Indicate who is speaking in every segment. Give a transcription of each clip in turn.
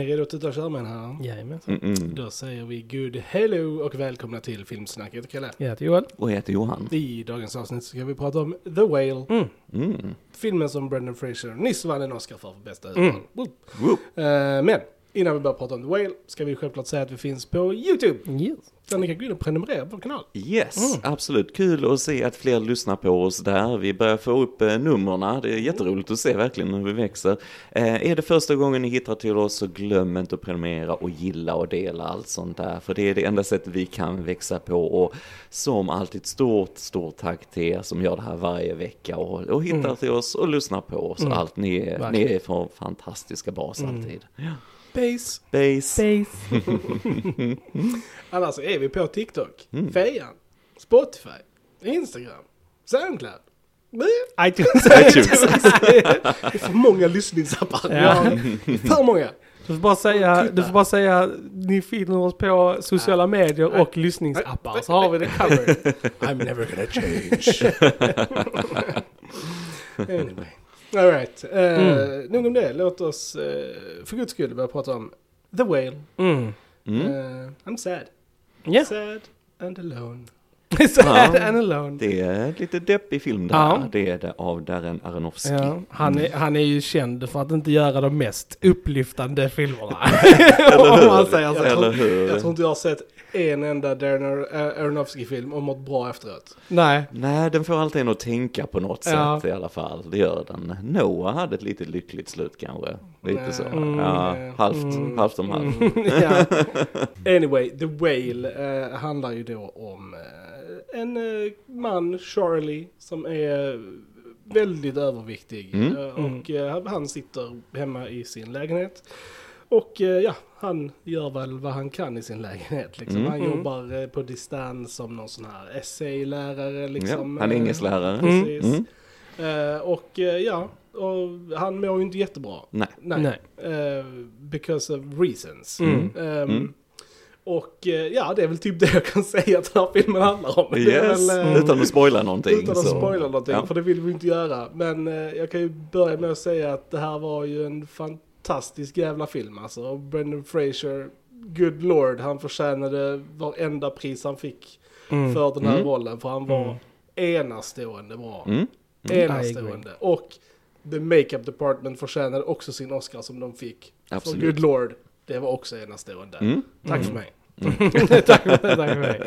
Speaker 1: Ni redo att tuta och köra med den här?
Speaker 2: Jajamensan.
Speaker 3: Mm-mm.
Speaker 1: Då säger vi good hello och välkomna till Filmsnacket. Kalle.
Speaker 2: Jag heter Joel.
Speaker 3: Och jag heter Johan.
Speaker 1: I dagens avsnitt ska vi prata om The Whale.
Speaker 2: Mm.
Speaker 3: Mm.
Speaker 1: Filmen som Brendan Fraser nyss vann en Oscar för, för bästa
Speaker 2: Mm.
Speaker 1: huvudroll.
Speaker 3: Whoop.
Speaker 1: Eh, men innan vi börjar prata om The Whale ska vi självklart säga att vi finns på YouTube.
Speaker 2: Yes.
Speaker 1: Där ni kan gå in och prenumerera på vår kanal.
Speaker 3: Yes,
Speaker 2: Mm.
Speaker 3: absolut. Kul att se att fler lyssnar på oss där. Vi börjar få upp eh, numren. Det är jätteroligt att se verkligen hur vi växer. Eh, är det första gången ni hittar till oss så glöm inte att prenumerera och gilla och dela allt sånt där. För det är det enda sättet vi kan växa på. Och som alltid stort, stort tack till er som gör det här varje vecka och, och hittar
Speaker 2: Mm.
Speaker 3: till oss och lyssnar på oss.
Speaker 2: Mm.
Speaker 3: Allt ni är, ni är för fantastiska bas
Speaker 2: Mm.
Speaker 3: alltid.
Speaker 1: Base.
Speaker 3: Base.
Speaker 2: Space.
Speaker 1: Annars är vi på TikTok,
Speaker 3: Mm.
Speaker 1: Fejan, Spotify, Instagram, Soundcloud.
Speaker 2: iTunes.
Speaker 3: iTunes.
Speaker 1: Det är för många lyssningsappar.
Speaker 2: Ja.
Speaker 1: För många.
Speaker 2: Du får bara säga, du får bara säga, ni finner oss på sociala medier
Speaker 1: Nej.
Speaker 2: och lyssningsappar så har vi det covered.
Speaker 1: I'm never gonna change. anyway. Alright. Uh,
Speaker 2: Mm.
Speaker 1: Nog om det. Låt oss uh, för guds skull börja prata om The Whale.
Speaker 2: Mm.
Speaker 3: Mm.
Speaker 1: Uh, I'm sad.
Speaker 2: Ja.
Speaker 1: Sad and alone.
Speaker 2: Sad
Speaker 3: Ja.
Speaker 2: and alone.
Speaker 3: Det är lite deppig film där.
Speaker 2: Ja.
Speaker 3: Det är det av Darren Aronofsky.
Speaker 2: Ja, han, är, han är ju känd för att inte göra de mest upplyftande filmerna. Om man säger så.
Speaker 3: Eller hur?
Speaker 1: Jag tror inte jag har sett en enda Darren Ar- Ar- Aronofsky-film och mått bra efteråt.
Speaker 2: Nej.
Speaker 3: Nej, den får alltid en att tänka på något
Speaker 2: Ja.
Speaker 3: sätt i alla fall. Det gör den. Noah hade ett lite lyckligt slut kanske. Lite så.
Speaker 1: Mm,
Speaker 3: ja,
Speaker 1: mm,
Speaker 3: halvt,
Speaker 2: mm.
Speaker 3: halvt om halvt.
Speaker 1: ja. Anyway, The Whale eh, handlar ju då om eh, en eh, man, Charlie, som är väldigt överviktig.
Speaker 3: Mm.
Speaker 1: Eh, och eh, han sitter hemma i sin lägenhet. Och ja, han gör väl vad han kan i sin lägenhet. Liksom.
Speaker 3: Mm.
Speaker 1: Han
Speaker 2: Mm.
Speaker 1: jobbar på distans som någon sån här essaylärare. Liksom,
Speaker 3: Ja, han är
Speaker 1: eh,
Speaker 3: engelsklärare.
Speaker 2: Mm.
Speaker 1: Precis.
Speaker 3: Mm.
Speaker 1: Eh, och ja, och han mår ju inte jättebra.
Speaker 3: Nej.
Speaker 1: Nej.
Speaker 2: Nej.
Speaker 1: Because of reasons.
Speaker 2: Mm.
Speaker 1: Ehm,
Speaker 3: Mm.
Speaker 1: Och eh, ja, det är väl typ det jag kan säga att den här filmen handlar om.
Speaker 3: Yes,
Speaker 1: väl, eh,
Speaker 3: utan att spoila någonting.
Speaker 1: utan att
Speaker 3: så.
Speaker 1: spoila någonting,
Speaker 3: Ja.
Speaker 1: för det vill vi inte göra. Men eh, jag kan ju börja med att säga att det här var ju en fantastisk jävla film alltså. Och Brendan Fraser, good lord, han förtjänade varenda pris han fick
Speaker 2: Mm.
Speaker 1: för den här
Speaker 3: Mm.
Speaker 1: rollen. För han var
Speaker 2: Mm.
Speaker 1: enastående bra.
Speaker 3: Mm.
Speaker 1: Enastående. Och the makeup department förtjänade också sin Oscar som de fick. För
Speaker 3: Absolut.
Speaker 1: good lord, det var också enastående.
Speaker 3: Mm.
Speaker 1: Tack
Speaker 2: Mm.
Speaker 1: för mig.
Speaker 2: tack, tack för mig.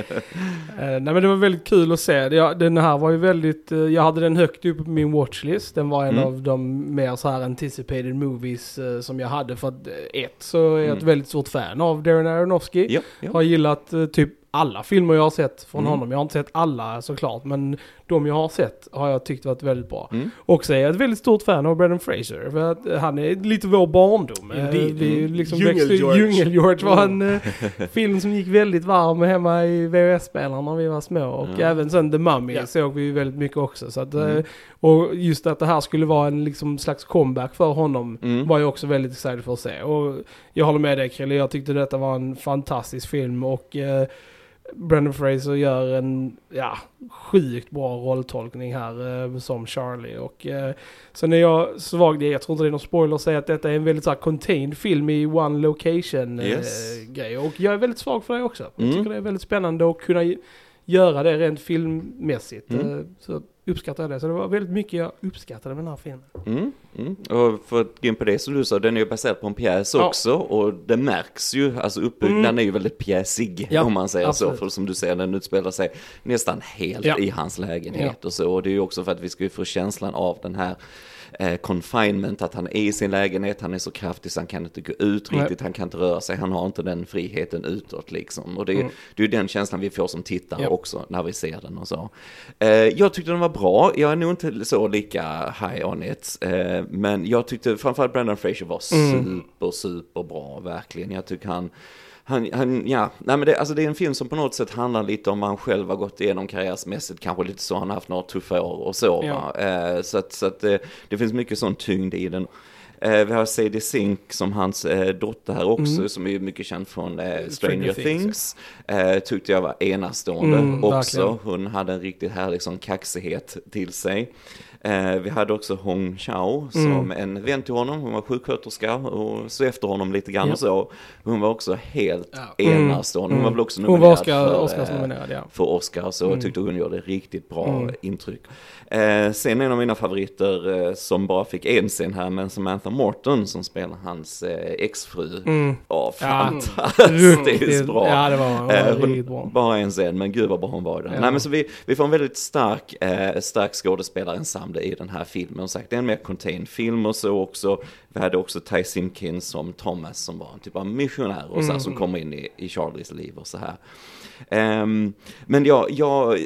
Speaker 2: Eh, nej men det var väldigt kul att se. Jag- Den här var ju väldigt, eh, jag hade den högt upp på min watchlist. Den var en
Speaker 3: Mm.
Speaker 2: av de mer så här anticipated movies eh, som jag hade. För att ett så är jag ett
Speaker 3: Mm.
Speaker 2: väldigt stort fan av Darren Aronofsky.
Speaker 3: Ja, ja.
Speaker 2: Har gillat typ alla filmer jag har sett från
Speaker 3: Mm.
Speaker 2: honom. Jag har inte sett alla såklart, men de jag har sett har jag tyckt varit väldigt bra.
Speaker 3: Mm.
Speaker 2: Och så är jag ett väldigt stort fan av Brendan Fraser. För att han är lite vår barndom. Eh,
Speaker 1: Indeed.
Speaker 2: Vi liksom
Speaker 1: Djungel
Speaker 2: växte,
Speaker 1: George.
Speaker 2: Djungel-George var en
Speaker 1: Mm.
Speaker 2: eh, film som gick väldigt varm hemma i VHS-spelaren när vi var små. Och
Speaker 3: Ja.
Speaker 2: även sen The Mummy
Speaker 1: Ja.
Speaker 2: såg vi väldigt mycket också. Så att, eh,
Speaker 3: Mm.
Speaker 2: Och just att det här skulle vara en liksom slags comeback för honom
Speaker 3: Mm.
Speaker 2: var jag också väldigt excited för att se. Och jag håller med dig Krille, jag tyckte detta var en fantastisk film och eh, Brendan Fraser gör en ja, sjukt bra rolltolkning här eh, som Charlie. Och eh, sen är jag svag, jag tror inte det är någon spoiler att säga att detta är en väldigt så här, contained film i one location eh,
Speaker 3: Yes.
Speaker 2: grej. Och jag är väldigt svag för det också. Jag
Speaker 3: Mm.
Speaker 2: tycker det är väldigt spännande att kunna göra det rent filmmässigt.
Speaker 3: Mm.
Speaker 2: Eh, så uppskattar jag det. Så det var väldigt mycket jag uppskattade med den här filmen.
Speaker 3: Mm, mm. Och för att gå in på det som du sa, den är ju baserad på en pjäs
Speaker 2: Ja.
Speaker 3: också och det märks ju, alltså uppbyggnaden
Speaker 2: Mm.
Speaker 3: är ju väldigt pjäsig
Speaker 2: Ja,
Speaker 3: om man säger
Speaker 2: absolut.
Speaker 3: så, för som du säger, den utspelar sig nästan helt
Speaker 2: Ja.
Speaker 3: i hans lägenhet och så, och det är ju också för att vi ska ju få känslan av den här eh, confinement, att han är i sin lägenhet, han är så kraftig så han kan inte gå ut
Speaker 2: Nej.
Speaker 3: riktigt, han kan inte röra sig, han har inte den friheten utåt liksom. Och det är,
Speaker 2: Mm.
Speaker 3: det är ju den känslan vi får som tittare
Speaker 2: Ja.
Speaker 3: också när vi ser den och så. Eh, jag tyckte den var bra, jag är nog inte så lika high on it, eh, men jag tyckte framförallt Brendan Fraser var
Speaker 2: Mm.
Speaker 3: super, super bra, verkligen. Jag tycker han, han, han ja, nej men det, alltså det är en film som på något sätt handlar lite om vad han själv har gått igenom karriärsmässigt, kanske lite så, han har haft några tuffa år och så,
Speaker 2: Ja.
Speaker 3: Eh, så att, så att det, det finns mycket sån tyngd i den. Eh, vi har Sadie Sink som hans eh, dotter här också,
Speaker 2: Mm.
Speaker 3: som är mycket känd från eh, Stranger,
Speaker 2: Stranger Things,
Speaker 3: Things. Eh, tyckte jag var enastående
Speaker 2: Mm,
Speaker 3: också.
Speaker 2: verkligen.
Speaker 3: Hon hade en riktigt härlig sån kaxighet till sig. Eh, vi hade också Hong Chao som en vän till honom, hon var sjuksköterska och så efter honom lite grann
Speaker 2: Ja.
Speaker 3: och så. Hon var också helt
Speaker 1: Ja.
Speaker 3: enastående, hon var väl också
Speaker 2: Hon var
Speaker 3: nominerad
Speaker 2: Oscar,
Speaker 3: för,
Speaker 2: Oscars
Speaker 3: eh,
Speaker 2: nominerad, ja.
Speaker 3: för Oscar så jag tyckte hon gjorde riktigt bra intryck. Eh, sen en av mina favoriter eh, som bara fick en scen här men Samantha Morton som spelar hans eh, exfru. Ja, fantastiskt
Speaker 2: Riktigt-
Speaker 3: bra.
Speaker 2: Ja, det var, det var
Speaker 3: Eh, hon-
Speaker 2: riktigt bra.
Speaker 3: Bara en scen, men gud vad bra hon var.
Speaker 2: Ja.
Speaker 3: Nej, men så vi, vi får en väldigt stark, eh, skådespelarensemble i den här filmen. Och sagt, det är en mer contained film och så också. Vi hade också Ty Simpkins som Thomas som var en typ av missionär och så här, som kommer in i, i Charlies liv och så här. Ehm, men jag, jag,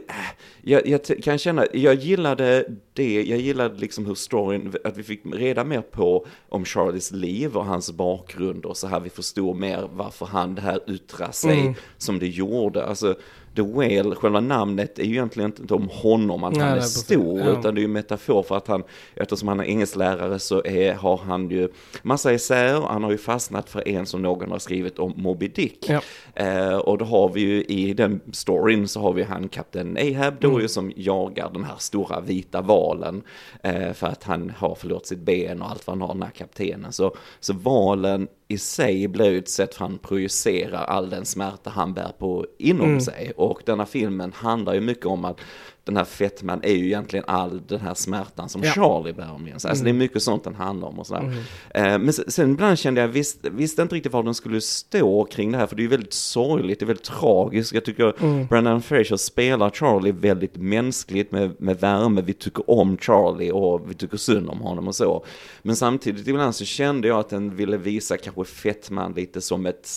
Speaker 3: jag, jag kan känna, jag gillade det, jag gillade liksom hur storyn, att vi fick reda mer på om Charlies liv och hans bakgrund och så här, vi förstod mer varför han det här yttrar sig som det gjorde. Alltså, The Whale, själva namnet är ju egentligen inte om honom, att
Speaker 2: Nej,
Speaker 3: han är stor,
Speaker 2: Ja.
Speaker 3: utan det är ju en metafor för att han, eftersom han är engelsklärare så är, har han ju massa essäer, han har ju fastnat för en som någon har skrivit om Moby Dick.
Speaker 2: Ja.
Speaker 3: Eh, och då har vi ju i den storyn så har vi han kapten Ahab då
Speaker 2: Mm.
Speaker 3: ju som jagar den här stora vita valen eh, för att han har förlorat sitt ben och allt vad han har den här kaptenen. Så, så valen i sig blir ju ett sätt för han projicerar all den smärta han bär på inom
Speaker 2: Mm.
Speaker 3: sig. Och denna filmen handlar ju mycket om att den här fettman är ju egentligen all den här smärtan som
Speaker 2: Ja.
Speaker 3: Charlie bär med sig. Alltså det är mycket sånt den handlar om och sådär.
Speaker 2: Mm.
Speaker 3: Eh, men sen, ibland kände jag, visst, visste inte riktigt var den skulle stå kring det här, för det är ju väldigt sorgligt, det är väldigt tragiskt. Jag tycker
Speaker 2: Mm.
Speaker 3: Brendan Fraser spelar Charlie väldigt mänskligt med, med värme, vi tycker om Charlie och vi tycker synd om honom och så. Men samtidigt ibland så kände jag att den ville visa kanske Fettman lite som ett,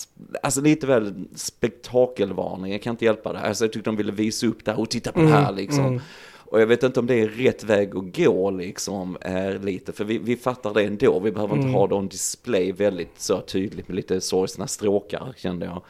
Speaker 3: alltså lite väl spektakelvarning, jag kan inte hjälpa det. Alltså jag tyckte de ville visa upp det här och titta på det här liksom. Och jag vet inte om det är rätt väg att gå liksom, eh, lite, för vi, vi fattar det ändå. Vi behöver inte ha någon display väldigt så tydligt med lite sorgsna stråkar, kände jag.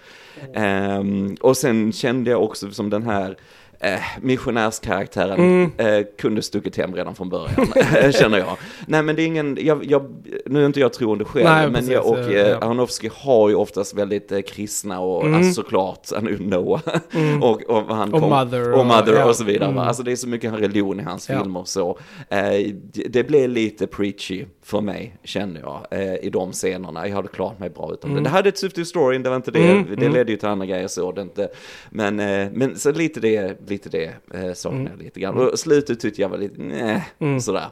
Speaker 3: Ehm, och sen kände jag också som den här eh, missionärskaraktären eh, kunde stuckit hem redan från början, känner jag. Nej men det är ingen, jag, jag, nu är inte jag troende själv,
Speaker 2: Nej,
Speaker 3: men
Speaker 2: precis,
Speaker 3: jag, och
Speaker 2: ja,
Speaker 3: eh,
Speaker 2: ja.
Speaker 3: Aronofsky har ju oftast väldigt eh, kristna och alltså, såklart, Noah, och, och, han
Speaker 2: Mm. Och Mother
Speaker 3: och,
Speaker 2: och-
Speaker 3: Mother
Speaker 2: ja.
Speaker 3: och så vidare.
Speaker 2: Mm.
Speaker 3: Alltså det är så mycket religion i hans
Speaker 2: Ja.
Speaker 3: filmer så. Eh, det, det blev lite preachy för mig, kände jag, eh, i de scenerna. Jag hade klarat mig bra utan
Speaker 2: Mm.
Speaker 3: det. Det hade ett syfte i storyn, det var inte det. Det ledde ju till andra grejer så det inte. Men, eh, men så lite det, lite det eh, saknar
Speaker 2: Mm.
Speaker 3: jag lite grann. Och slutet tyckte jag var lite, nej, sådär.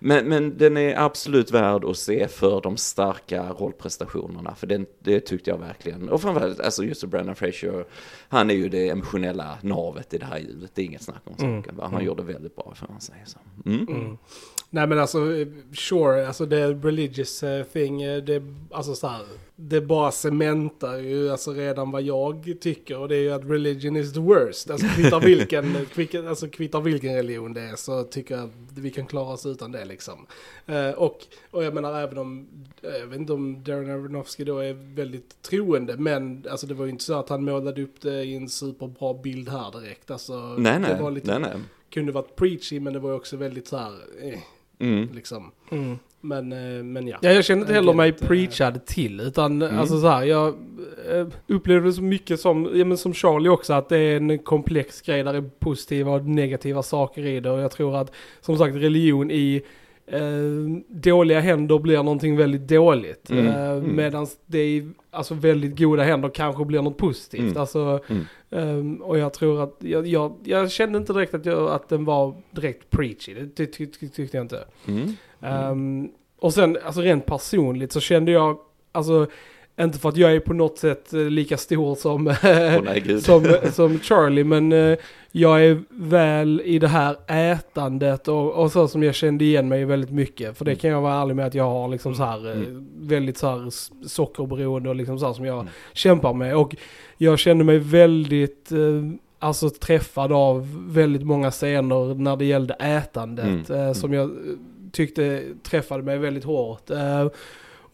Speaker 3: Men, men den är absolut värd att se för de starka rollprestationerna. För den, det tyckte jag verkligen. Och framförallt, alltså just Brendan Fraser, han är ju det emotionella navet i det här ljudet. Det är inget snack om saken. Han gjorde väldigt bra för man säger så.
Speaker 1: Nej men alltså, eh, sure, alltså det religious eh, thing, eh, det, alltså så här, det bara cementar ju alltså redan vad jag tycker och det är ju att religion is the worst. Alltså kvittar vilken, vilken, alltså kvittar vilken religion det är så tycker jag att vi kan klara oss utan det liksom. Eh, och, och jag menar även om, jag vet inte om Darren Aronofsky då är väldigt troende men alltså det var ju inte så att han målade upp det i en superbra bild här direkt. Alltså,
Speaker 3: Nej,
Speaker 1: det
Speaker 3: nej,
Speaker 1: var lite,
Speaker 3: nej, nej.
Speaker 1: kunde varit preachy men det var ju också väldigt så här, eh,
Speaker 3: Mm.
Speaker 1: liksom.
Speaker 2: Mm.
Speaker 1: Men, eh, men ja.
Speaker 2: Ja, jag kände inte heller mig
Speaker 1: Väldigt, eh,
Speaker 2: preachad till, utan
Speaker 3: Mm.
Speaker 2: alltså så här, jag eh, upplevde det så mycket som, ja men som Charlie också, att det är en komplex grej där det är positiva och negativa saker i det och jag tror att, som sagt, religion i eh, dåliga händer blir någonting väldigt dåligt.
Speaker 3: Mm,
Speaker 2: Eh,
Speaker 3: mm.
Speaker 2: Medan det i alltså, väldigt goda händer kanske blir något positivt.
Speaker 3: Mm,
Speaker 2: Alltså, ehm, och jag tror att, jag, jag, jag kände inte direkt att, jag, att den var direkt preachy, det ty, ty, ty, tyckte jag inte. Ehm, och sen, alltså rent personligt så kände jag, alltså, inte för att jag är på något sätt eh, lika stor som,
Speaker 3: Åh nej, gud.
Speaker 2: som, som Charlie, men eh, jag är väl i det här ätandet och, och så som jag kände igen mig väldigt mycket. För det kan jag vara ärlig med att jag har liksom så här, eh,
Speaker 3: Mm.
Speaker 2: väldigt så här sockerberoende och liksom så här som jag
Speaker 3: Mm.
Speaker 2: kämpar med. Och jag kände mig väldigt, eh, alltså träffad av väldigt många scener när det gällde ätandet.
Speaker 3: Mm.
Speaker 2: Eh, som jag eh, tyckte träffade mig väldigt hårt.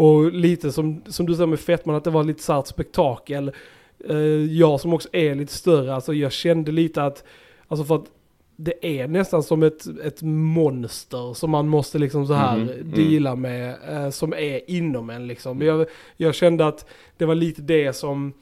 Speaker 2: Och lite som, som du sa med Fettman, att det var lite så här ett spektakel. Eh, jag som också är lite större, alltså jag kände lite att, alltså för att det är nästan som ett, ett monster som man måste liksom så här
Speaker 3: Mhm, mm.
Speaker 2: deala med, eh, som är inom en liksom. Jag, jag kände att det var lite det som,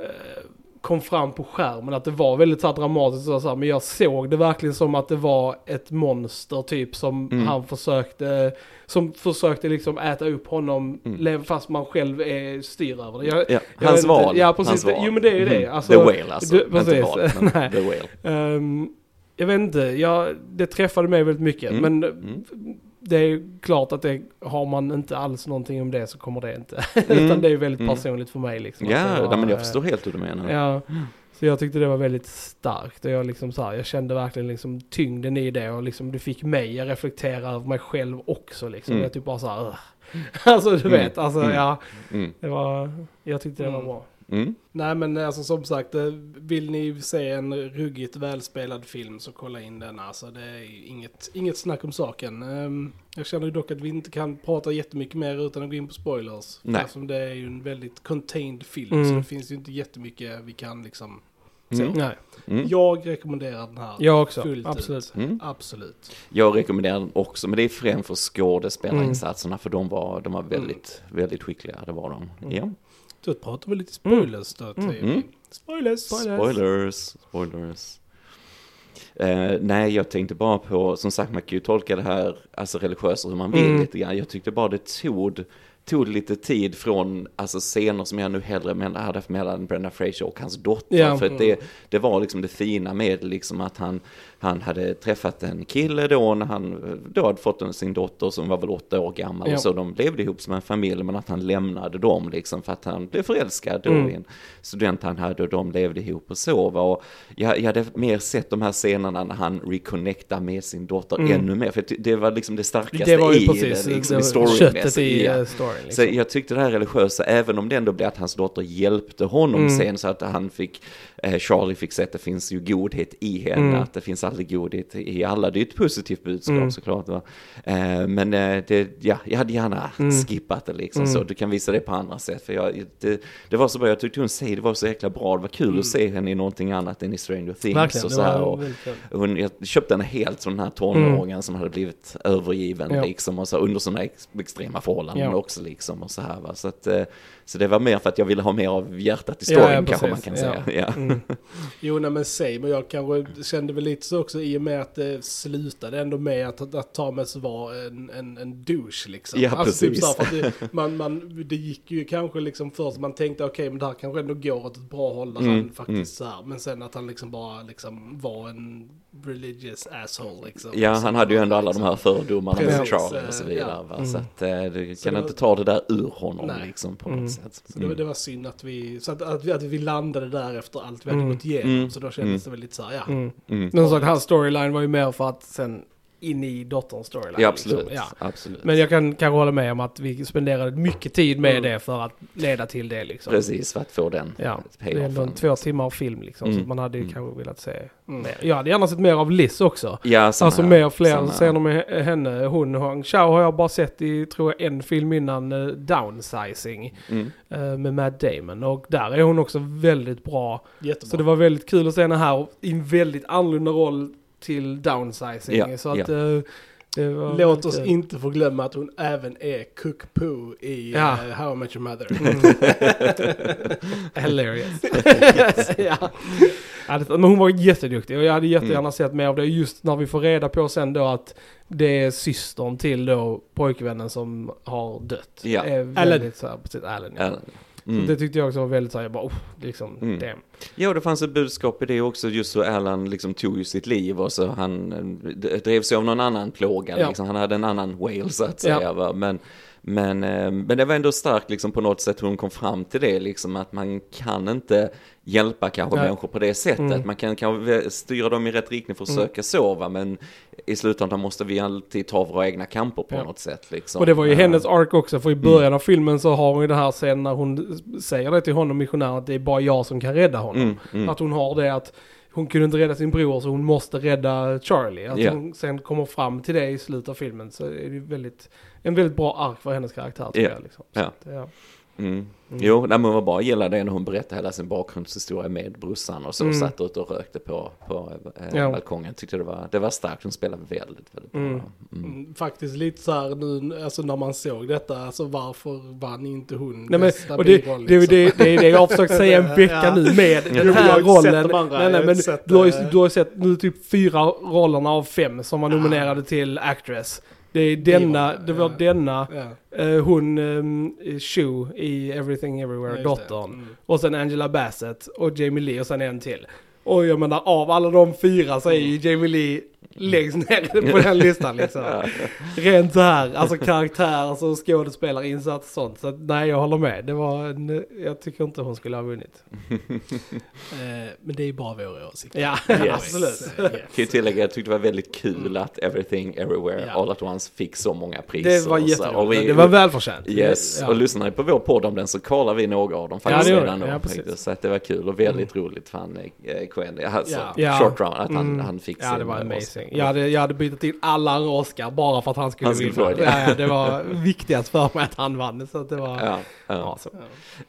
Speaker 2: eh, kom fram på skärmen. Att det var väldigt så dramatiskt så här, men jag såg det verkligen som att det var ett monster typ som
Speaker 3: Mm.
Speaker 2: han försökte, som försökte liksom äta upp honom
Speaker 3: Mm.
Speaker 2: fast man själv är styr över det. Jag,
Speaker 3: Ja,
Speaker 2: jag
Speaker 3: hans
Speaker 2: inte.
Speaker 3: val.
Speaker 2: Ja, precis.
Speaker 3: Hans val.
Speaker 2: Jo, men det är ju det.
Speaker 3: Mm.
Speaker 2: Alltså,
Speaker 3: the Whale alltså.
Speaker 2: du- precis.
Speaker 3: val,
Speaker 2: Nej.
Speaker 3: The Whale.
Speaker 2: Ehm, jag vet inte, jag, det träffade mig väldigt mycket.
Speaker 3: Mm.
Speaker 2: Men
Speaker 3: Mm.
Speaker 2: Det är ju klart att det, har man inte alls någonting om det så kommer det inte.
Speaker 3: Mm.
Speaker 2: Utan det är ju väldigt
Speaker 3: Mm.
Speaker 2: personligt för mig liksom.
Speaker 3: Ja,
Speaker 2: var,
Speaker 3: nej, men jag förstår helt hur du menar.
Speaker 2: Ja, så jag tyckte det var väldigt starkt och jag liksom så här, jag kände verkligen liksom tyngden i det och liksom det fick mig att reflektera över mig själv också liksom.
Speaker 3: Mm.
Speaker 2: Jag typ bara så här, alltså du
Speaker 3: Mm.
Speaker 2: vet, alltså
Speaker 3: Mm.
Speaker 2: ja,
Speaker 3: Mm.
Speaker 2: det var, jag tyckte det var
Speaker 1: Mm.
Speaker 2: bra.
Speaker 3: Mm.
Speaker 1: Nej men alltså som sagt, eh, vill ni se en ruggigt välspelad film så kolla in den alltså. Det är inget, inget snack om saken. Ehm, Jag känner ju dock att vi inte kan prata jättemycket mer utan att gå in på spoilers.
Speaker 3: Nej.
Speaker 1: Eftersom det är ju en väldigt contained film
Speaker 2: Mm.
Speaker 1: så det finns ju inte jättemycket vi kan liksom...
Speaker 3: Mm.
Speaker 2: Nej,
Speaker 3: Mm.
Speaker 1: Jag rekommenderar den här.
Speaker 2: jag också,
Speaker 1: Fullt
Speaker 2: absolut.
Speaker 1: ut.
Speaker 3: Mm.
Speaker 1: Absolut.
Speaker 3: Jag rekommenderar den också, men det är främst för skådespelarinsatserna, för de var, de var väldigt, väldigt skickliga, det var de.
Speaker 2: Mm.
Speaker 3: Ja.
Speaker 1: Då pratar vi lite spoilers då.
Speaker 2: Mm.
Speaker 1: Till.
Speaker 3: Mm.
Speaker 1: Spoilers.
Speaker 2: Spoilers.
Speaker 3: Spoilers, spoilers. Eh, nej, jag tänkte bara på, som sagt, man kan ju tolka det här, alltså religiöst hur man vill
Speaker 2: Mm.
Speaker 3: lite grann. Jag tyckte bara det tog, tog lite tid från, alltså scener som jag nu hellre hade mellan Brenda Fraser och hans dotter.
Speaker 2: Ja.
Speaker 3: För att det, det var liksom det fina med liksom att han, han hade träffat en kille då när han då hade fått sin dotter som var väl åtta år gammal
Speaker 2: Ja.
Speaker 3: och så de levde ihop som en familj men att han lämnade dem liksom för att han blev förälskad då
Speaker 2: Mm.
Speaker 3: i en student han hade och de levde ihop och så va. Och jag, jag hade mer sett de här scenerna när han reconnectar med sin dotter
Speaker 2: Mm.
Speaker 3: ännu mer för det, var liksom det starkaste
Speaker 2: Det var ju
Speaker 3: i
Speaker 2: precis
Speaker 3: det, liksom,
Speaker 2: det
Speaker 3: storymässigt.
Speaker 2: i
Speaker 3: Ja.
Speaker 2: eh, storyn.
Speaker 3: Så
Speaker 2: Liksom.
Speaker 3: jag tyckte det här religiösa, även om det ändå blev att hans dotter hjälpte honom
Speaker 2: Mm.
Speaker 3: sen så att han fick, eh, Charlie fick se att det finns ju godhet i henne,
Speaker 2: Mm.
Speaker 3: att det finns aldrig godhet i alla, det är ett positivt budskap
Speaker 2: Mm.
Speaker 3: såklart va. Eh, men eh, det, ja, jag hade gärna
Speaker 2: Mm.
Speaker 3: skippat det liksom
Speaker 2: Mm.
Speaker 3: så, du kan visa det på andra sätt. För jag, det, det var så bra, jag tyckte hon säger det var så jäkla bra, det var kul
Speaker 1: Mm.
Speaker 3: att se henne i någonting annat än i Stranger Things
Speaker 2: Verkligen,
Speaker 3: och så här. Och, hon, jag köpte henne helt som den här tonåringen som hade blivit övergiven
Speaker 2: Ja.
Speaker 3: liksom och så under sådana ex extrema förhållanden
Speaker 2: Ja.
Speaker 3: också liksom och så här va. Så att, eh, så det var mer för att jag ville ha mer av hjärtat i
Speaker 2: Ja,
Speaker 3: storyn
Speaker 2: ja,
Speaker 3: kanske man kan
Speaker 2: Ja.
Speaker 3: säga. Ja.
Speaker 2: Mm.
Speaker 1: Jo, nej men säg, men jag kanske kände väl lite så också i och med att det slutade ändå med att, att Thomas var en, en, en douche liksom.
Speaker 3: Ja,
Speaker 1: alltså, typ
Speaker 3: precis.
Speaker 1: här, för att det, man, man, det gick ju kanske liksom först, man tänkte okej men det här kanske ändå går åt ett bra håll där
Speaker 3: Mm,
Speaker 1: han faktiskt
Speaker 3: mm.
Speaker 1: så här, men sen att han liksom bara liksom var en religious asshole liksom.
Speaker 3: Ja, han hade ju
Speaker 1: var
Speaker 3: ändå alla de
Speaker 1: liksom-
Speaker 3: här fördomarna med
Speaker 1: Precis,
Speaker 3: Charlie och så vidare.
Speaker 1: ja.
Speaker 3: Va?
Speaker 2: Mm.
Speaker 3: Så att eh, du
Speaker 1: Så
Speaker 3: kan
Speaker 1: det
Speaker 3: inte
Speaker 1: var-
Speaker 3: ta det där ur honom
Speaker 1: Nej.
Speaker 3: liksom på
Speaker 2: Mm.
Speaker 3: något sätt.
Speaker 1: Så det, var- det var synd att vi, så att, att, vi, att vi landade där efter allt vi hade
Speaker 2: Mm.
Speaker 1: gått igenom.
Speaker 3: Mm.
Speaker 1: Så då kändes det väl lite så här, ja.
Speaker 2: Mm.
Speaker 3: Mm.
Speaker 2: Men som sagt, hans storyline var ju mer för att sen in i dotterns storyline.
Speaker 3: Ja, absolut.
Speaker 2: Liksom. Ja.
Speaker 3: absolut.
Speaker 2: Men jag kan kanske hålla med om att vi spenderade mycket tid med
Speaker 1: Mm.
Speaker 2: det för att leda till det liksom.
Speaker 3: Precis, för att få den
Speaker 2: Ja, det är ändå en två timmar av film liksom. Så
Speaker 3: Mm.
Speaker 2: att man hade ju
Speaker 3: Mm.
Speaker 2: kanske velat se
Speaker 1: Mm.
Speaker 2: mer. Jag hade gärna sett mer av Liz också.
Speaker 3: Ja, samma
Speaker 2: alltså mer fler
Speaker 3: Samma
Speaker 2: scener med he- henne. Hon, Hong Chao har jag bara sett i, tror jag, en film innan, uh, Downsizing.
Speaker 3: Mm.
Speaker 2: eh, med Matt Damon. Och där är hon också väldigt bra.
Speaker 1: Jättebra.
Speaker 2: Så det var väldigt kul att se henne här i en väldigt annorlunda roll till Downsizing.
Speaker 3: Ja,
Speaker 2: så att
Speaker 3: ja.
Speaker 2: eh, det var
Speaker 1: Låt oss inte få glömma att hon även är Cook Poo i
Speaker 2: Ja.
Speaker 1: eh, How I Met Your Mother.
Speaker 2: Hilarious. ja. Men hon var jätteduktig och jag hade jättegärna
Speaker 3: Mm.
Speaker 2: sett mer av det just när vi får reda på sen då att det är systern till då pojkvännen som har dött.
Speaker 3: Ja.
Speaker 2: Är väldigt
Speaker 1: Alan.
Speaker 2: så här, precis, Alan. Ja.
Speaker 3: Ja.
Speaker 2: Så
Speaker 3: Mm.
Speaker 2: det tyckte jag också var väldigt så här, jag bara, oh, liksom,
Speaker 3: Mm.
Speaker 2: damn.
Speaker 3: Ja, det fanns ett budskap i det också, just så Alan liksom tog ju sitt liv och så han eh, drevs av någon annan plåga,
Speaker 2: Ja.
Speaker 3: liksom. han hade en annan whale så att
Speaker 2: Ja.
Speaker 3: säga. Va? Men, men, eh, men det var ändå starkt liksom på något sätt hur hon kom fram till det, liksom att man kan inte hjälpa kanske
Speaker 2: Nej.
Speaker 3: människor på det sättet.
Speaker 2: Mm.
Speaker 3: Man kan kanske styra dem i rätt riktning för att
Speaker 2: Mm.
Speaker 3: söka sova, men i slutändan måste vi alltid ta våra egna kamper på
Speaker 2: Ja.
Speaker 3: något sätt. Liksom.
Speaker 2: Och det var ju
Speaker 3: Eh,
Speaker 2: hennes ark också, för i början av filmen så har hon ju den här scenen när hon säger det till honom, missionären, att det är bara jag som kan rädda honom.
Speaker 3: Mm, mm.
Speaker 2: Att hon har det att hon kunde inte rädda sin bror så hon måste rädda Charlie. Att
Speaker 3: Ja.
Speaker 2: hon sen kommer fram till det i slutet av filmen så är det väldigt, en väldigt bra ark för hennes karaktär
Speaker 3: Ja.
Speaker 2: jag. Liksom. Så
Speaker 3: Ja.
Speaker 2: att, ja.
Speaker 3: Mm. Jo, nej, men vad bra. Jag gillade det när hon berättade hela sin bakgrundshistoria med brorsan och så
Speaker 2: Mm.
Speaker 3: satt ute och rökte på, på eh,
Speaker 2: Ja.
Speaker 3: balkongen. Tyckte det var, det var starkt. Hon spelade väldigt, väldigt bra.
Speaker 2: Mm.
Speaker 3: Mm.
Speaker 1: Mm, Faktiskt lite så här nu, alltså när man såg detta, alltså varför vann inte hon
Speaker 2: Nej, men,
Speaker 1: bästa
Speaker 2: och det,
Speaker 1: biroll,
Speaker 2: det,
Speaker 1: liksom?
Speaker 2: det, det är det jag har försökt säga en vecka
Speaker 1: Ja.
Speaker 2: nu med
Speaker 1: Ja,
Speaker 2: den här rollen.
Speaker 1: andra,
Speaker 2: Nej, nej,
Speaker 1: har
Speaker 2: men du har, ju,
Speaker 1: eh,
Speaker 2: du har ju sett nu typ fyra rollerna av fem som var nominerade till Actress. Det är denna, det var
Speaker 1: ja.
Speaker 2: denna,
Speaker 1: Ja,
Speaker 2: eh, hon um, Shu i Everything Everywhere,
Speaker 1: det.
Speaker 2: dottern.
Speaker 1: Mm.
Speaker 2: Och sen Angela Bassett och Jamie Lee och sen en till. Och jag menar av alla de fyra så är ju Jamie Lee längst ner på den listan liksom. Rent så här, alltså karaktär, alltså skådespelarinsats och sånt. Så att, nej, jag håller med. Det var en, jag tycker inte hon skulle ha vunnit.
Speaker 1: Eh, men det är bara vår åsikt.
Speaker 2: Ja,
Speaker 3: Yes.
Speaker 2: absolut.
Speaker 1: Yes.
Speaker 3: Kan ju tillägga, jag tyckte det var väldigt kul
Speaker 2: Mm.
Speaker 3: att Everything Everywhere
Speaker 1: Ja.
Speaker 3: All At Once fick så många priser.
Speaker 2: Det var jätteroligt. Det var välförtjänt.
Speaker 3: Yes,
Speaker 2: Ja.
Speaker 3: och lyssnar ni på vår podd om den så kollar vi några av dem faktiskt
Speaker 2: Ja, det
Speaker 3: redan då.
Speaker 2: Ja,
Speaker 3: faktiskt. så att det var kul och väldigt roligt för han, eh, Quinn, alltså
Speaker 1: Ja.
Speaker 2: Ja.
Speaker 3: short round, att han,
Speaker 2: Mm.
Speaker 3: han fick
Speaker 2: Ja,
Speaker 3: sin
Speaker 2: amazing. Jag hade, jag hade bytt in alla andra Oscar bara för att han skulle
Speaker 3: Han skulle
Speaker 2: vinna. Ja, ja, det var viktigast för mig att han vann. Så att det var...
Speaker 3: Ja, ja.
Speaker 2: awesome.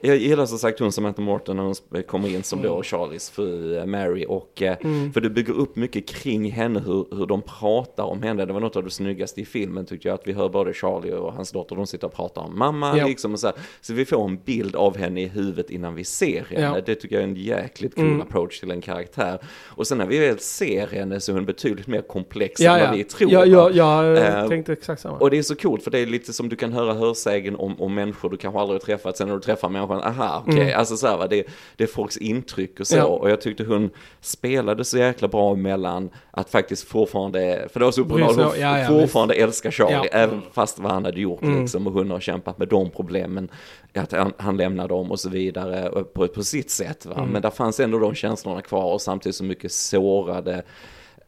Speaker 3: Jag gillar som sagt hon Samantha Morton när hon kommer in som då Charlies fru eh, Mary och eh,
Speaker 2: Mm.
Speaker 3: för det bygger upp mycket kring henne hur, hur de pratar om henne. Det var något av det snyggaste i filmen tyckte jag att vi hör både Charlie och hans dotter de sitter och pratar om mamma
Speaker 2: Ja.
Speaker 3: liksom och så, här. så vi får en bild av henne i huvudet innan vi ser henne.
Speaker 2: Ja.
Speaker 3: Det tycker jag är en jäkligt cool
Speaker 2: Mm.
Speaker 3: approach till en karaktär. Och sen när vi väl ser henne så är hon betydligt mer komplex
Speaker 2: Ja,
Speaker 3: än
Speaker 2: ja.
Speaker 3: vad vi tror.
Speaker 2: Ja, ja, jag
Speaker 3: Eh,
Speaker 2: tänkte exakt samma.
Speaker 3: Och det är så coolt för det är lite som du kan höra hörsägen om, om människor du kanske aldrig träffat. Sen när du träffar människan, aha okej,
Speaker 2: Mm.
Speaker 3: alltså så här, va, det, det är folks intryck och så.
Speaker 2: Ja.
Speaker 3: Och jag tyckte hon spelade så jäkla bra mellan att faktiskt fortfarande, för det var så uppenbart, hon
Speaker 2: ja, ja,
Speaker 3: fortfarande älskar Charlie, även fast vad han hade gjort
Speaker 2: Mm.
Speaker 3: liksom. Och hon har kämpat med de problemen, att han, han lämnar dem och så vidare och på, på sitt sätt. Va?
Speaker 2: Mm.
Speaker 3: Men där fanns ändå de känslorna kvar och samtidigt så mycket sårade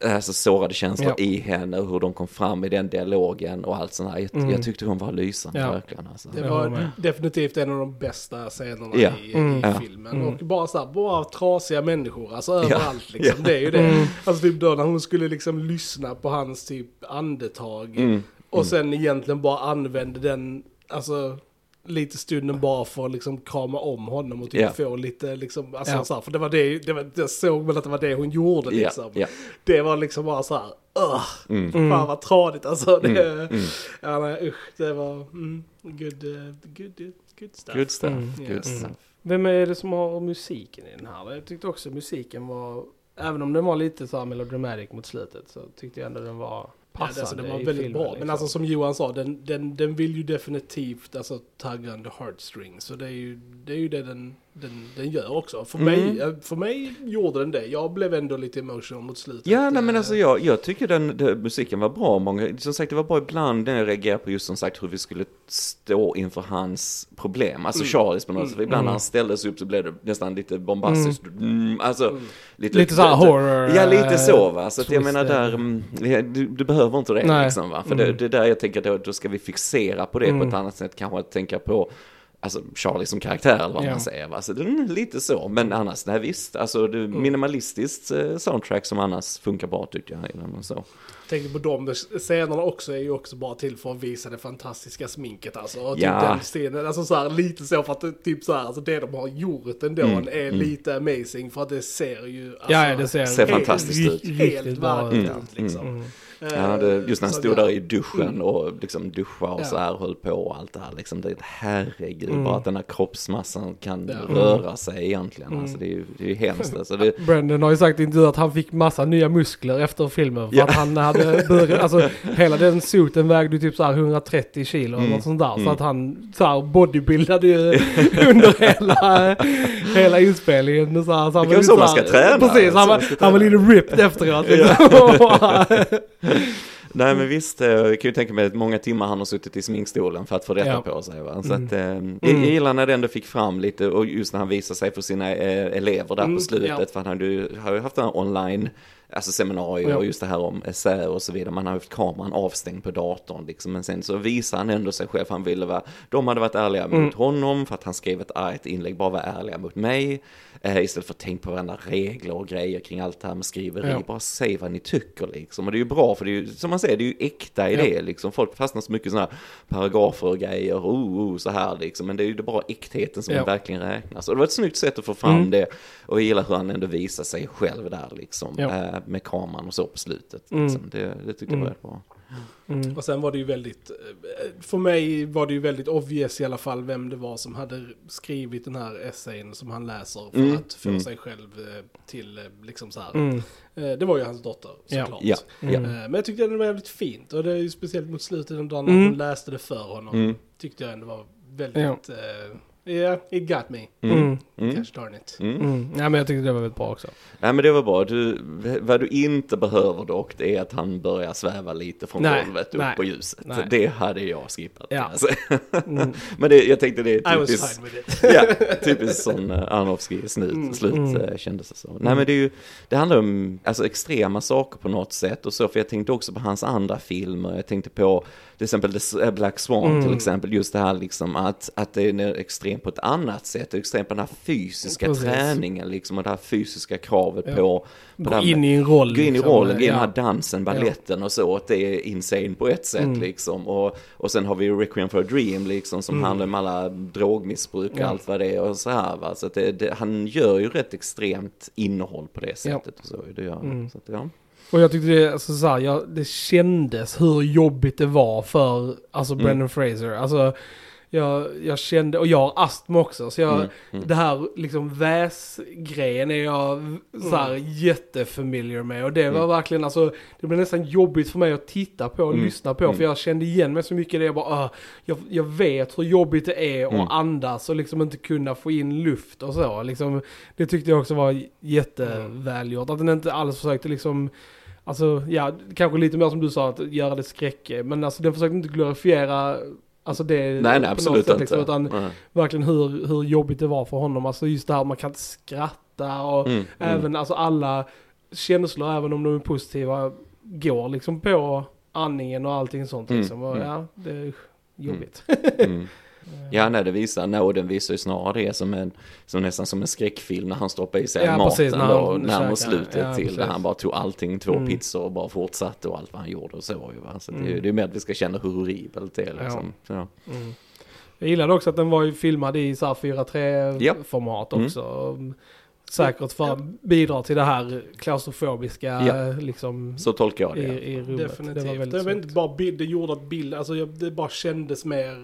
Speaker 3: Alltså sårade känslor
Speaker 2: Ja.
Speaker 3: i henne, hur de kom fram i den dialogen och allt sånt här. Jag,
Speaker 2: Mm.
Speaker 3: jag tyckte hon var lysande
Speaker 2: Ja.
Speaker 3: verkligen. Alltså.
Speaker 1: Det var definitivt en av de bästa scenerna
Speaker 3: Ja.
Speaker 1: i,
Speaker 2: Mm.
Speaker 1: i
Speaker 3: Ja.
Speaker 1: filmen.
Speaker 2: Mm.
Speaker 1: Och bara så här, bara trasiga människor, alltså överallt liksom.
Speaker 3: Ja.
Speaker 1: Det är ju det.
Speaker 2: Mm.
Speaker 1: Alltså typ då när hon skulle liksom lyssna på hans typ andetag.
Speaker 3: Mm.
Speaker 1: Och sen egentligen bara använde den, alltså lite stunden bara för att liksom krama om honom och typ
Speaker 3: Ja.
Speaker 1: få lite liksom, alltså
Speaker 2: Ja.
Speaker 1: så här, för det var det, det var, jag såg väl att det var det hon gjorde liksom.
Speaker 3: ja.
Speaker 1: Det var liksom bara så här, Ugh,
Speaker 3: Mm.
Speaker 2: Mm.
Speaker 1: fan vad tradigt alltså. Det,
Speaker 3: Mm. Mm.
Speaker 1: Ja nej usch, det var mm, good, uh, good, good stuff.
Speaker 3: Good stuff,
Speaker 2: Mm.
Speaker 3: good stuff.
Speaker 2: Vem är det som har musiken i den här? Jag tyckte också musiken var, även om den var lite så här melodramatic mot slutet så tyckte jag ändå den var
Speaker 1: Ja,
Speaker 2: passande
Speaker 1: alltså, det var väldigt
Speaker 2: filmen,
Speaker 1: bra. Men
Speaker 2: liksom.
Speaker 1: alltså som Johan sa, den, den, den vill ju definitivt alltså, tagga under heartstrings. Så det är ju det, är ju det den, den, den gör också. För,
Speaker 3: Mm.
Speaker 1: mig, eh, för mig gjorde den det. Jag blev ändå lite emotional mot slutet.
Speaker 3: Ja, nej men
Speaker 1: Eh,
Speaker 3: alltså jag, jag tycker den, den, musiken var bra. Många, som sagt, det var bra ibland när jag reagerade på just som sagt hur vi skulle stå inför hans problem. Alltså
Speaker 1: Mm.
Speaker 3: Charlies på något sätt.
Speaker 1: Mm.
Speaker 3: Ibland när
Speaker 2: Mm.
Speaker 3: han ställde sig upp så blev det nästan lite bombastiskt. Mm. Alltså,
Speaker 1: Mm.
Speaker 3: lite,
Speaker 2: Lite så här horror.
Speaker 3: Ja, lite
Speaker 2: eh,
Speaker 3: så va. Så att jag menar där, mm, du, du behöver inte det
Speaker 2: Nej.
Speaker 3: liksom va. För det,
Speaker 2: Mm.
Speaker 3: det är där jag tänker att då, då ska vi fixera på det på
Speaker 2: Mm.
Speaker 3: ett annat sätt. Kanske att tänka på Alltså Charlie som karaktär eller vad
Speaker 2: Ja.
Speaker 3: man säger va. Så det är lite så. Men annars, nej visst. Alltså det
Speaker 2: Mm.
Speaker 3: minimalistiskt eh, soundtrack som annars funkar bra tycker jag. innan och så.
Speaker 1: Tänker på de scenerna också är ju också bara till för att visa det fantastiska sminket alltså. Och typ
Speaker 3: Ja.
Speaker 1: den scenen, alltså så här, lite så för att det, typ så här, alltså det de har gjort ändå
Speaker 3: Mm,
Speaker 1: är
Speaker 3: mm.
Speaker 1: lite amazing för att det ser ju alltså,
Speaker 2: Ja, ja, det ser,
Speaker 3: Ser
Speaker 1: helt-
Speaker 3: fantastiskt ut.
Speaker 1: Helt
Speaker 2: bra
Speaker 1: verkligt
Speaker 2: ut.
Speaker 3: Mm,
Speaker 1: ut liksom.
Speaker 2: Mm.
Speaker 3: Ja, det, just när han stod där i duschen
Speaker 1: Mm.
Speaker 3: och liksom duscha och
Speaker 1: Ja.
Speaker 3: så här höll på och allt det här liksom. Det, herregud,
Speaker 2: Mm.
Speaker 3: bara att den här kroppsmassan kan
Speaker 1: Ja.
Speaker 3: röra sig egentligen.
Speaker 2: Mm.
Speaker 3: Alltså det är ju det är ju hemskt. Alltså, det,
Speaker 2: Brandon har ju sagt i intervjuer att han fick massa nya muskler efter filmen. För
Speaker 3: Ja.
Speaker 2: att han hade börjat, alltså hela den suiten vägde typ så här 130 kilo eller
Speaker 3: Mm.
Speaker 2: något sånt där.
Speaker 3: Mm.
Speaker 2: Så att han så här bodybuildade ju under hela, hela inspelningen. Så, här, så han
Speaker 3: Det är så man ska träna.
Speaker 2: Precis, han
Speaker 3: Så
Speaker 2: var, han var lite ripped efteråt. Liksom.
Speaker 3: Nej men visst, eh, jag kan ju tänka mig att många timmar han har suttit i sminkstolen för att få detta
Speaker 2: Ja.
Speaker 3: på sig. Va? Så
Speaker 2: Mm.
Speaker 3: att, eh, jag,
Speaker 2: Mm.
Speaker 3: gillar när det ändå fick fram lite, och just när han visar sig för sina eh, elever där
Speaker 1: Mm,
Speaker 3: på slutet,
Speaker 1: ja.
Speaker 3: för han hade ju haft den här online alltså seminarier
Speaker 2: Ja.
Speaker 3: och just det här om essäer och så vidare. Man har haft kameran avstängd på datorn liksom. Men sen så visar han ändå sig själv. Han ville vara, de hade varit ärliga
Speaker 2: Mm.
Speaker 3: mot honom för att han skrev ett argt inlägg, bara vara ärliga mot mig. Eh, istället för att tänka på varandra regler och grejer kring allt det här med skriveri.
Speaker 2: Ja.
Speaker 3: Bara säg vad ni tycker liksom. Och det är ju bra för det är ju, som man säger, det är ju äkta i
Speaker 2: Ja.
Speaker 3: det liksom. Folk fastnar så mycket sådana här paragrafer och grejer, oh, oh, så här liksom. Men det är ju bara äktheten som
Speaker 2: Ja.
Speaker 3: verkligen räknas. Och det var ett snyggt sätt att få fram
Speaker 2: Mm.
Speaker 3: det. Och jag gillar hur han ändå visar sig själv där liksom.
Speaker 2: Ja.
Speaker 3: Eh, med kameran och så på slutet.
Speaker 2: Mm.
Speaker 3: Liksom. Det, det tyckte jag var
Speaker 2: Mm.
Speaker 3: rätt bra.
Speaker 2: Mm.
Speaker 1: Och sen var det ju väldigt, eh, för mig var det ju väldigt obvious i alla fall vem det var som hade skrivit den här essayen som han läser för
Speaker 3: Mm,
Speaker 1: att få
Speaker 3: mm.
Speaker 1: sig själv eh, till eh, liksom så här.
Speaker 2: Mm.
Speaker 1: Eh, Det var ju hans dotter såklart.
Speaker 3: Ja,
Speaker 2: Mm.
Speaker 3: ja.
Speaker 1: Eh, Men jag tyckte det var väldigt fint och det är ju speciellt mot slutet den dagen
Speaker 2: Mm.
Speaker 1: hon läste det för honom.
Speaker 3: Mm.
Speaker 1: Tyckte jag ändå var väldigt, ja, yeah, it got me.
Speaker 3: Mm.
Speaker 2: Mm.
Speaker 3: Mm.
Speaker 1: Gosh darn it.
Speaker 3: Mm.
Speaker 2: Mm. Ja, men jag tyckte det var väldigt bra också.
Speaker 3: Nej men det var bra. Du, vad du inte behöver dock, det är att han börjar sväva lite från
Speaker 2: Nej,
Speaker 3: golvet upp
Speaker 2: nej,
Speaker 3: på ljuset.
Speaker 2: nej.
Speaker 3: Det hade jag skippat.
Speaker 2: Ja.
Speaker 3: Alltså.
Speaker 2: Mm.
Speaker 3: men det, jag tänkte det är
Speaker 1: I was
Speaker 3: typiskt.
Speaker 1: fine with it.
Speaker 3: ja, typiskt sån uh, Aronofsky slut,
Speaker 1: Mm.
Speaker 3: slut
Speaker 2: Mm.
Speaker 3: eh, kändes det så. Nej men det är ju, det handlar om alltså, extrema saker på något sätt och så, för jag tänkte också på hans andra filmer, jag tänkte på till exempel The eh, Black Swan
Speaker 2: Mm.
Speaker 3: till exempel, just det här liksom att, att det är extremt på ett annat sätt, extremt på den här fysiska
Speaker 2: Precis.
Speaker 3: träningen liksom och det här fysiska kravet
Speaker 2: Ja.
Speaker 3: på, på
Speaker 2: Gå in i en roll.
Speaker 3: Gå in i
Speaker 2: liksom.
Speaker 3: rollen, gå in i den
Speaker 2: Ja.
Speaker 3: här dansen, balletten och så, att det är insane på ett sätt
Speaker 2: Mm.
Speaker 3: liksom. Och, och sen har vi ju Requiem for a Dream liksom, som
Speaker 2: Mm.
Speaker 3: handlar om alla drogmissbruk och
Speaker 2: Ja.
Speaker 3: allt vad det är och så här va. Så att det, det, han gör ju rätt extremt innehåll på det sättet och så. Det gör han.
Speaker 2: Mm.
Speaker 3: Så att, ja.
Speaker 2: Och jag tyckte det, alltså, så här, jag, det kändes hur jobbigt det var för alltså,
Speaker 3: Mm.
Speaker 2: Brendan Fraser. Alltså, jag, jag kände, och jag har astma också, så jag,
Speaker 3: Mm. Mm.
Speaker 2: det här liksom väsgrejen är jag så här, jättefamiliar med. Och det var
Speaker 3: Mm.
Speaker 2: verkligen, alltså, det blev nästan jobbigt för mig att titta på och
Speaker 3: Mm.
Speaker 2: lyssna på.
Speaker 3: Mm.
Speaker 2: För jag kände igen mig så mycket i det. Jag bara, ah, jag, jag vet hur jobbigt det är att
Speaker 3: Mm.
Speaker 2: andas och liksom inte kunna få in luft och så. Liksom, det tyckte jag också var jättevälgjort. Att den inte alls försökte liksom Alltså ja, kanske lite mer som du sa, att göra det skräck. Men alltså den försökte inte glorifiera Alltså det
Speaker 3: Nej, nej, absolut
Speaker 2: sätt,
Speaker 3: inte.
Speaker 2: liksom, utan
Speaker 3: Nej.
Speaker 2: verkligen hur, hur jobbigt det var för honom. Alltså just det här man kan inte skratta och
Speaker 3: Mm.
Speaker 2: även alltså alla känslor, även om de är positiva, går liksom på andningen och allting sånt
Speaker 3: Mm,
Speaker 2: liksom. Och,
Speaker 3: mm.
Speaker 2: ja, det är jobbigt.
Speaker 3: Mm. Ja, nej, det visar, nej, och den visar ju snarare det som en, som nästan som en skräckfilm när han stoppar i sig
Speaker 2: Ja,
Speaker 3: maten
Speaker 2: precis, när
Speaker 3: då, närmare slutet
Speaker 2: Ja,
Speaker 3: till,
Speaker 2: precis.
Speaker 3: där han bara tog allting, två
Speaker 2: Mm.
Speaker 3: pizzor och bara fortsatte och allt vad han gjorde och så ju va. Så det, är-
Speaker 2: Mm.
Speaker 3: det är mer att vi ska känna hur horribelt det är liksom. Ja.
Speaker 2: Mm. Jag gillade också att den var filmad i så här 4.3
Speaker 3: Ja.
Speaker 2: format
Speaker 3: Mm.
Speaker 2: också. Och Säkert för att bidra till det här klaustrofobiska
Speaker 3: Ja.
Speaker 2: liksom
Speaker 3: så tolkar jag
Speaker 2: i,
Speaker 3: det.
Speaker 2: i rummet. Det var
Speaker 1: Definitivt. Det var inte bara bild, det gjorde att bild, alltså jag, det bara kändes mer,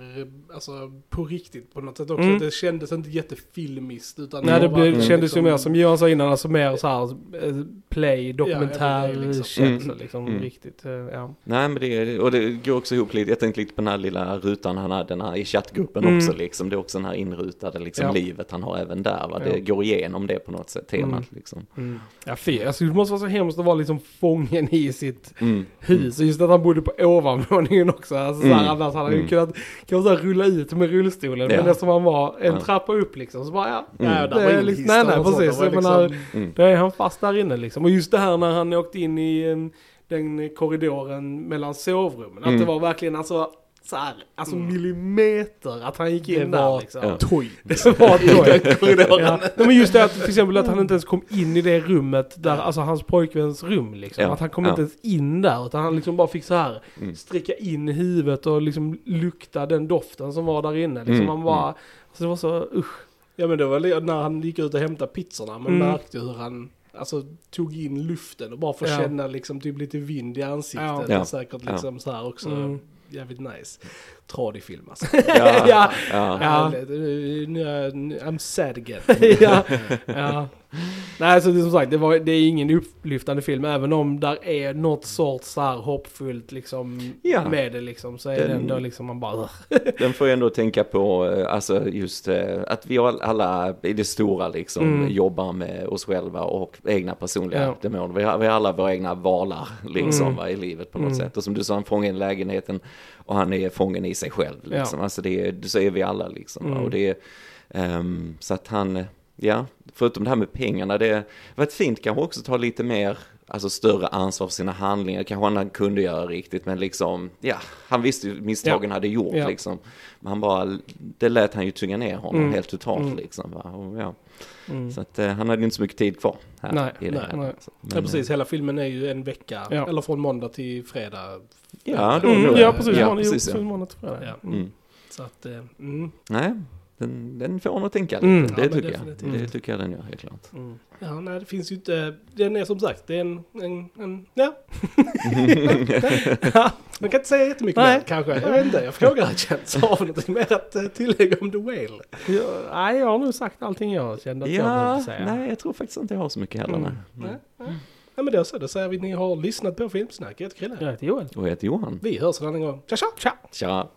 Speaker 1: alltså på riktigt på något sätt också.
Speaker 2: Mm.
Speaker 1: Det kändes inte jättefilmiskt utan
Speaker 2: Nej, det blev,
Speaker 1: bara
Speaker 2: kändes
Speaker 1: liksom-
Speaker 2: ju mer som Johan sa innan, alltså mer så här eh, play, dokumentär
Speaker 1: everyday liksom.
Speaker 2: känsla
Speaker 3: Mm.
Speaker 2: liksom,
Speaker 3: Mm.
Speaker 2: riktigt. eh, Ja.
Speaker 3: Nej men det, och det går också ihop lite, jag tänkte lite på den här lilla rutan han hade den här i chattgruppen
Speaker 2: Mm.
Speaker 3: också liksom. Det är också den här inrutade liksom
Speaker 2: Ja.
Speaker 3: livet han har även där va. Det
Speaker 2: Ja.
Speaker 3: går igenom det på något sätt, temat
Speaker 2: Mm.
Speaker 3: liksom.
Speaker 2: Mm. Ja, fy. Alltså, det måste vara så hemskt att vara liksom fången i sitt
Speaker 3: Mm.
Speaker 2: hus. Och just att han bodde på ovanvåningen också. Alltså,
Speaker 3: Mm.
Speaker 2: såhär, annars hade han ju
Speaker 3: Mm.
Speaker 2: kunnat kanske rulla ut med rullstolen.
Speaker 3: Ja.
Speaker 2: Men eftersom han var en
Speaker 3: Ja.
Speaker 2: trappa upp liksom. Så bara ja.
Speaker 3: Mm.
Speaker 1: Ja,
Speaker 2: Det är liksom, nej nej precis. Menar,
Speaker 1: liksom-
Speaker 3: Mm.
Speaker 2: då är han fast där inne liksom. Och just det här när han åkte in i den korridoren mellan sovrummen. Att
Speaker 3: Mm.
Speaker 2: det var verkligen alltså så här, alltså millimeter att han gick in
Speaker 1: Det
Speaker 2: där
Speaker 1: var
Speaker 2: liksom.
Speaker 3: Ja.
Speaker 1: Toy.
Speaker 2: Det var toy. ja. Nej, men just det att till exempel att han inte ens kom in i det rummet där, alltså hans pojkväns rum liksom.
Speaker 3: Ja.
Speaker 2: Att han kom
Speaker 3: Ja.
Speaker 2: inte ens in där utan han liksom bara fick så här
Speaker 3: Mm.
Speaker 2: sträcka in huvudet och liksom lukta den doften som var där inne. Liksom
Speaker 3: Mm,
Speaker 2: man bara, alltså det var så usch.
Speaker 1: Ja men det var när han gick ut och hämtade pizzorna. Man
Speaker 2: Mm.
Speaker 1: märkte hur han alltså, tog in luften och bara få
Speaker 2: Ja.
Speaker 1: känna liksom typ lite vind i ansiktet.
Speaker 2: Ja.
Speaker 1: Det är
Speaker 3: Ja.
Speaker 1: säkert
Speaker 3: Ja.
Speaker 1: liksom så här också
Speaker 2: Mm.
Speaker 1: Jävligt nice. Tradig film alltså.
Speaker 3: Ja,
Speaker 2: Ja.
Speaker 3: ja.
Speaker 2: Ja.
Speaker 1: I'm sad again.
Speaker 2: ja, ja. Nej, så det, är som sagt, det, var, det är ingen upplyftande film. Även om där är något sorts så här hoppfullt liksom
Speaker 3: Ja.
Speaker 2: med det liksom. Så är det
Speaker 3: Den-
Speaker 2: ändå liksom man bara...
Speaker 3: Den får ju ändå tänka på, eh, alltså just eh, att vi all- alla i det stora liksom
Speaker 2: Mm.
Speaker 3: jobbar med oss själva och egna personliga
Speaker 2: Ja.
Speaker 3: demoner. Vi har, vi har alla våra egna valar liksom
Speaker 2: Mm.
Speaker 3: va, i livet på något
Speaker 2: Mm.
Speaker 3: sätt. Och som du sa, han fångar in lägenheten och han är fången i sig själv liksom.
Speaker 2: Ja.
Speaker 3: Alltså det, är- så är vi alla liksom.
Speaker 2: Mm.
Speaker 3: Och det är, ehm, så att han, ja, förutom det här med pengarna, det var ett fint kanske också att ta lite mer alltså större ansvar för sina handlingar. Kanske han kunde göra riktigt, men liksom, ja, han visste ju misstagen hade gjort
Speaker 2: Ja.
Speaker 3: liksom. Men han bara, det lät han ju tynga ner honom
Speaker 2: Mm.
Speaker 3: helt totalt
Speaker 2: Mm.
Speaker 3: liksom. Va? Och, ja.
Speaker 2: Mm.
Speaker 3: Så att eh, han hade inte så mycket tid kvar här
Speaker 2: Nej,
Speaker 3: i det
Speaker 2: nej,
Speaker 3: här.
Speaker 2: nej.
Speaker 3: Men,
Speaker 1: Ja precis, hela filmen är ju en vecka,
Speaker 2: Ja.
Speaker 1: eller från måndag till fredag.
Speaker 3: eh, Ja, då,
Speaker 2: Mm,
Speaker 3: då,
Speaker 2: ja, precis.
Speaker 3: Ja, precis
Speaker 2: ja.
Speaker 3: ja.
Speaker 2: månad till fredag.
Speaker 1: Ja.
Speaker 2: Mm.
Speaker 1: Så att, eh, mm.
Speaker 3: Nej, den, den får nog tänka lite.
Speaker 2: Mm.
Speaker 3: Det
Speaker 1: Ja,
Speaker 3: tycker jag. Det tycker jag den gör, helt klart.
Speaker 2: Mm.
Speaker 1: Ja, nej det finns ju inte, den är som sagt, det är en, en, en ja. ja. Man kan inte säga jättemycket
Speaker 2: Nej.
Speaker 1: mer kanske, jag vet inte, jag frågar Jens, har vi något mer att eh, tillägga om The Whale?
Speaker 2: Ja, nej, jag har nog sagt allting jag kände att jag
Speaker 3: Ja,
Speaker 2: behövde säga.
Speaker 3: nej, jag tror faktiskt inte jag har så mycket heller.
Speaker 2: Mm.
Speaker 3: nej.
Speaker 1: Nej, nej. Ja men då så, då säger vi att ni har lyssnat på Filmsnack, jag heter Chrille.
Speaker 2: Jag heter Joel.
Speaker 3: Och jag heter Johan.
Speaker 1: Vi hörs en annan gång. Tja tja!
Speaker 2: Tja!
Speaker 3: Tja!